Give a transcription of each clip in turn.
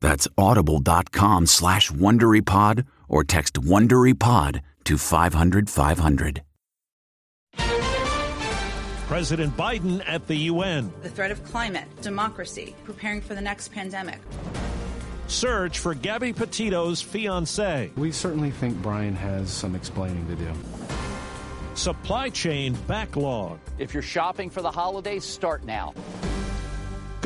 That's audible.com slash WonderyPod or text WonderyPod to 500 500. President Biden at the UN. The threat of climate, democracy, preparing for the next pandemic. Search for Gabby Petito's fiance. We certainly think Brian has some explaining to do. Supply chain backlog. If you're shopping for the holidays, start now.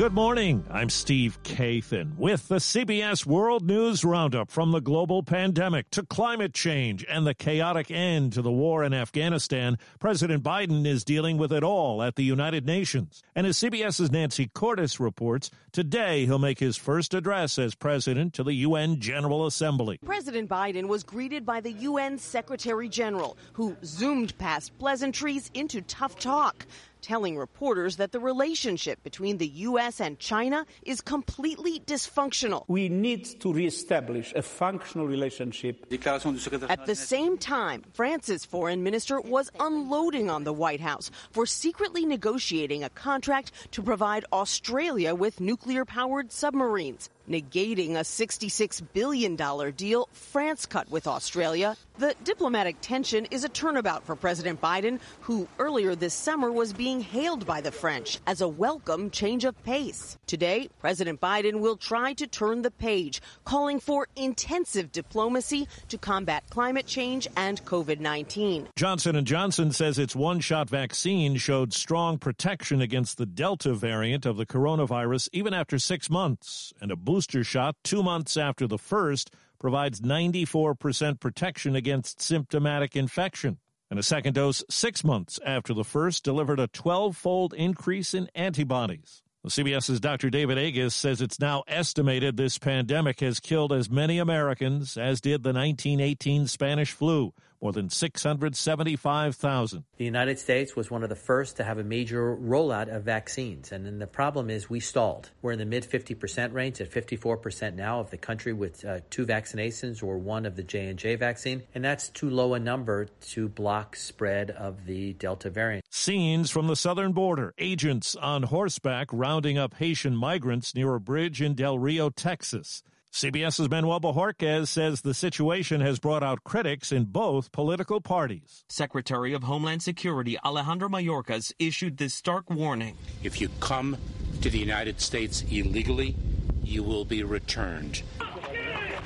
Good morning. I'm Steve Kathan with the CBS World News Roundup from the global pandemic to climate change and the chaotic end to the war in Afghanistan. President Biden is dealing with it all at the United Nations. And as CBS's Nancy Cordes reports, today he'll make his first address as president to the UN General Assembly. President Biden was greeted by the UN Secretary General, who zoomed past pleasantries into tough talk telling reporters that the relationship between the U.S. and China is completely dysfunctional. We need to reestablish a functional relationship. At the same time, France's foreign minister was unloading on the White House for secretly negotiating a contract to provide Australia with nuclear powered submarines negating a $66 billion deal France cut with Australia. The diplomatic tension is a turnabout for President Biden, who earlier this summer was being hailed by the French as a welcome change of pace. Today, President Biden will try to turn the page, calling for intensive diplomacy to combat climate change and COVID-19. Johnson & Johnson says its one-shot vaccine showed strong protection against the Delta variant of the coronavirus even after 6 months, and a booster shot 2 months after the first provides 94% protection against symptomatic infection. And a second dose 6 months after the first delivered a 12-fold increase in antibodies. CBS's Dr. David Agus says it's now estimated this pandemic has killed as many Americans as did the 1918 Spanish flu, more than 675,000. The United States was one of the first to have a major rollout of vaccines, and then the problem is we stalled. We're in the mid 50% range at 54% now of the country with uh, two vaccinations or one of the J&J vaccine, and that's too low a number to block spread of the Delta variant. Scenes from the southern border, agents on horseback rounding up Haitian migrants near a bridge in Del Rio, Texas. CBS's Manuel Bojorquez says the situation has brought out critics in both political parties. Secretary of Homeland Security Alejandro Mayorkas issued this stark warning. If you come to the United States illegally, you will be returned.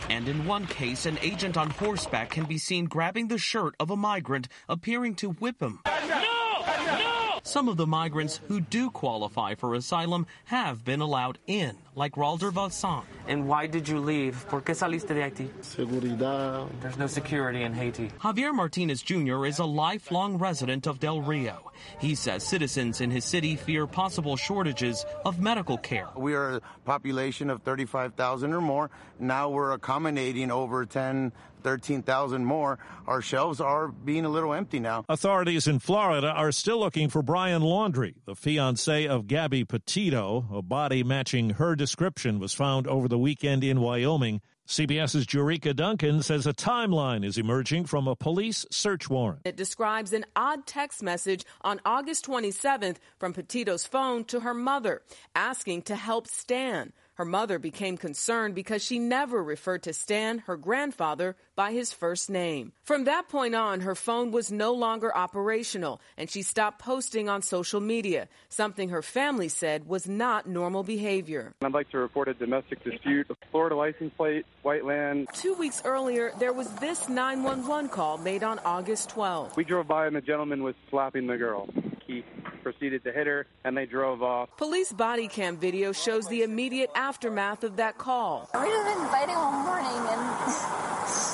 And in one case, an agent on horseback can be seen grabbing the shirt of a migrant, appearing to whip him. No! No! Some of the migrants who do qualify for asylum have been allowed in. Like Ralder Valsan. And why did you leave? ¿Por qué saliste de Haití? Seguridad. There's no security in Haiti. Javier Martinez Jr. is a lifelong resident of Del Rio. He says citizens in his city fear possible shortages of medical care. We are a population of 35,000 or more. Now we're accommodating over 10, 13,000 more. Our shelves are being a little empty now. Authorities in Florida are still looking for Brian Laundrie, the fiance of Gabby Petito. A body matching her description was found over the weekend in Wyoming. CBS's Jericka Duncan says a timeline is emerging from a police search warrant. It describes an odd text message on August 27th from Petito's phone to her mother, asking to help Stan. Her mother became concerned because she never referred to Stan, her grandfather, by his first name. From that point on, her phone was no longer operational and she stopped posting on social media, something her family said was not normal behavior. I'd like to report a domestic dispute. a Florida license plate, white land. Two weeks earlier, there was this 911 call made on August 12th. We drove by and the gentleman was slapping the girl. He proceeded to hit her and they drove off. Police body cam video shows the immediate aftermath of that call. We just been fighting all morning and,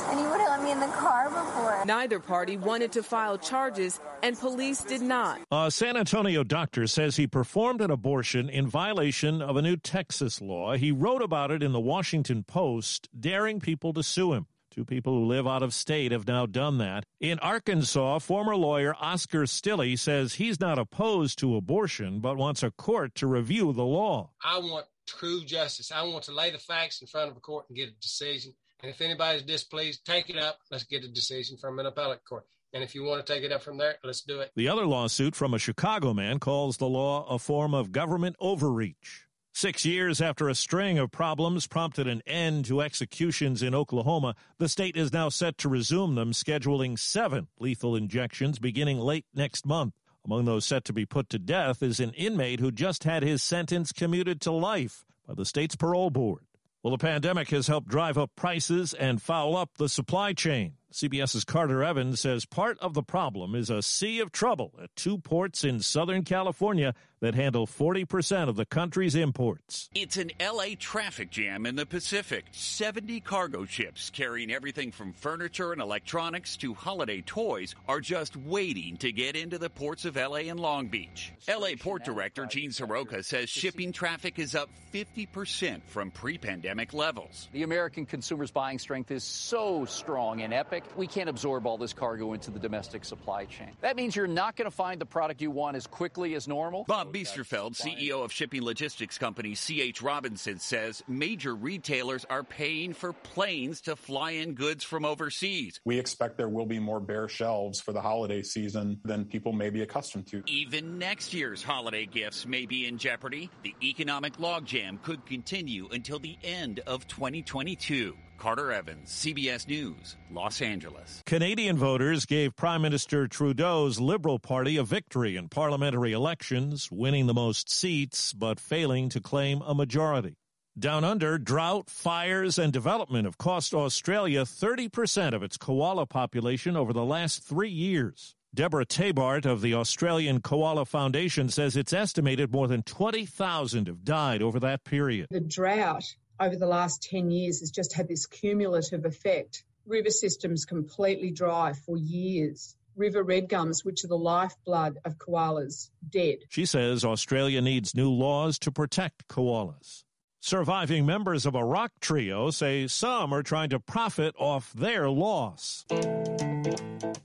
and he wouldn't let me in the car before. Neither party wanted to file charges and police did not. A San Antonio doctor says he performed an abortion in violation of a new Texas law. He wrote about it in the Washington Post, daring people to sue him. Two people who live out of state have now done that. In Arkansas, former lawyer Oscar Stilley says he's not opposed to abortion, but wants a court to review the law. I want true justice. I want to lay the facts in front of a court and get a decision. And if anybody's displeased, take it up. Let's get a decision from an appellate court. And if you want to take it up from there, let's do it. The other lawsuit from a Chicago man calls the law a form of government overreach. Six years after a string of problems prompted an end to executions in Oklahoma, the state is now set to resume them, scheduling seven lethal injections beginning late next month. Among those set to be put to death is an inmate who just had his sentence commuted to life by the state's parole board. Well, the pandemic has helped drive up prices and foul up the supply chain. CBS's Carter Evans says part of the problem is a sea of trouble at two ports in Southern California that handle 40% of the country's imports. It's an LA traffic jam in the Pacific. 70 cargo ships carrying everything from furniture and electronics to holiday toys are just waiting to get into the ports of LA and Long Beach. LA Port Director Gene Seroka says shipping traffic is up 50% from pre pandemic levels. The American consumer's buying strength is so strong and epic we can't absorb all this cargo into the domestic supply chain. That means you're not going to find the product you want as quickly as normal. Bob Biesterfeld, CEO of shipping logistics company C.H. Robinson, says major retailers are paying for planes to fly in goods from overseas. We expect there will be more bare shelves for the holiday season than people may be accustomed to. Even next year's holiday gifts may be in jeopardy. The economic logjam could continue until the end of 2022. Carter Evans, CBS News, Los Angeles. Canadian voters gave Prime Minister Trudeau's Liberal Party a victory in parliamentary elections, winning the most seats but failing to claim a majority. Down under, drought, fires, and development have cost Australia 30% of its koala population over the last three years. Deborah Tabart of the Australian Koala Foundation says it's estimated more than 20,000 have died over that period. The drought over the last 10 years has just had this cumulative effect. River systems completely dry for years. River red gums, which are the lifeblood of koalas, dead. She says Australia needs new laws to protect koalas. Surviving members of a rock trio say some are trying to profit off their loss.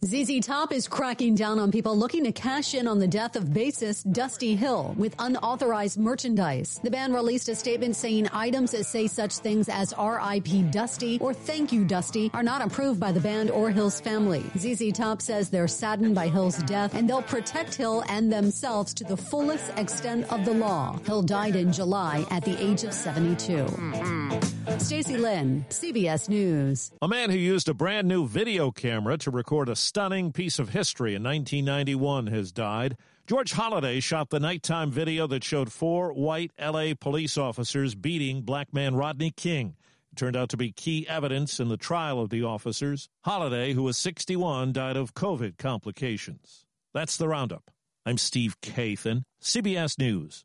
ZZ Top is cracking down on people looking to cash in on the death of bassist Dusty Hill with unauthorized merchandise. The band released a statement saying items that say such things as RIP Dusty or Thank You Dusty are not approved by the band or Hill's family. ZZ Top says they're saddened by Hill's death and they'll protect Hill and themselves to the fullest extent of the law. Hill died in July at the age of 72. Hmm, hmm. Stacy Lynn, CBS News. A man who used a brand new video camera to record a stunning piece of history in 1991 has died. George Holliday shot the nighttime video that showed four white LA police officers beating black man Rodney King. It turned out to be key evidence in the trial of the officers. Holliday, who was 61, died of COVID complications. That's the roundup. I'm Steve Kathan, CBS News.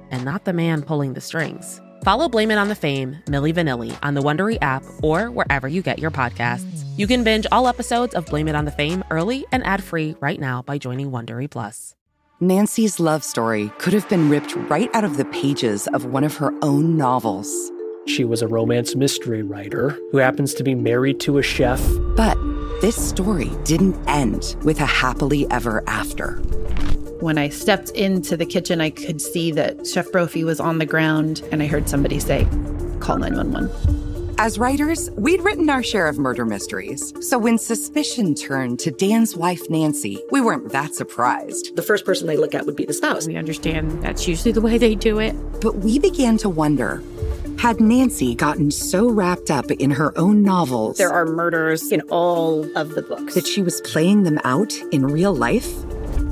and not the man pulling the strings? Follow Blame It on the Fame, Milli Vanilli, on the Wondery app or wherever you get your podcasts. You can binge all episodes of Blame It on the Fame early and ad-free right now by joining Wondery Plus. Nancy's love story could have been ripped right out of the pages of one of her own novels. She was a romance mystery writer who happens to be married to a chef. But this story didn't end with a happily ever after. When I stepped into the kitchen, I could see that Chef Brophy was on the ground, and I heard somebody say, Call 911. As writers, we'd written our share of murder mysteries. So when suspicion turned to Dan's wife, Nancy, we weren't that surprised. The first person they look at would be the spouse. We understand that's usually the way they do it. But we began to wonder had Nancy gotten so wrapped up in her own novels? There are murders in all of the books. That she was playing them out in real life?